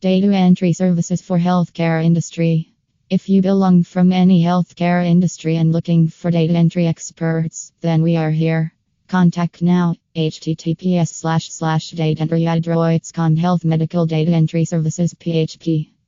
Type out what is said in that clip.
Data entry services for healthcare industry. If you belong from any healthcare industry and looking for data entry experts, then we are here. Contact now https slash slash data entry health medical data entry services php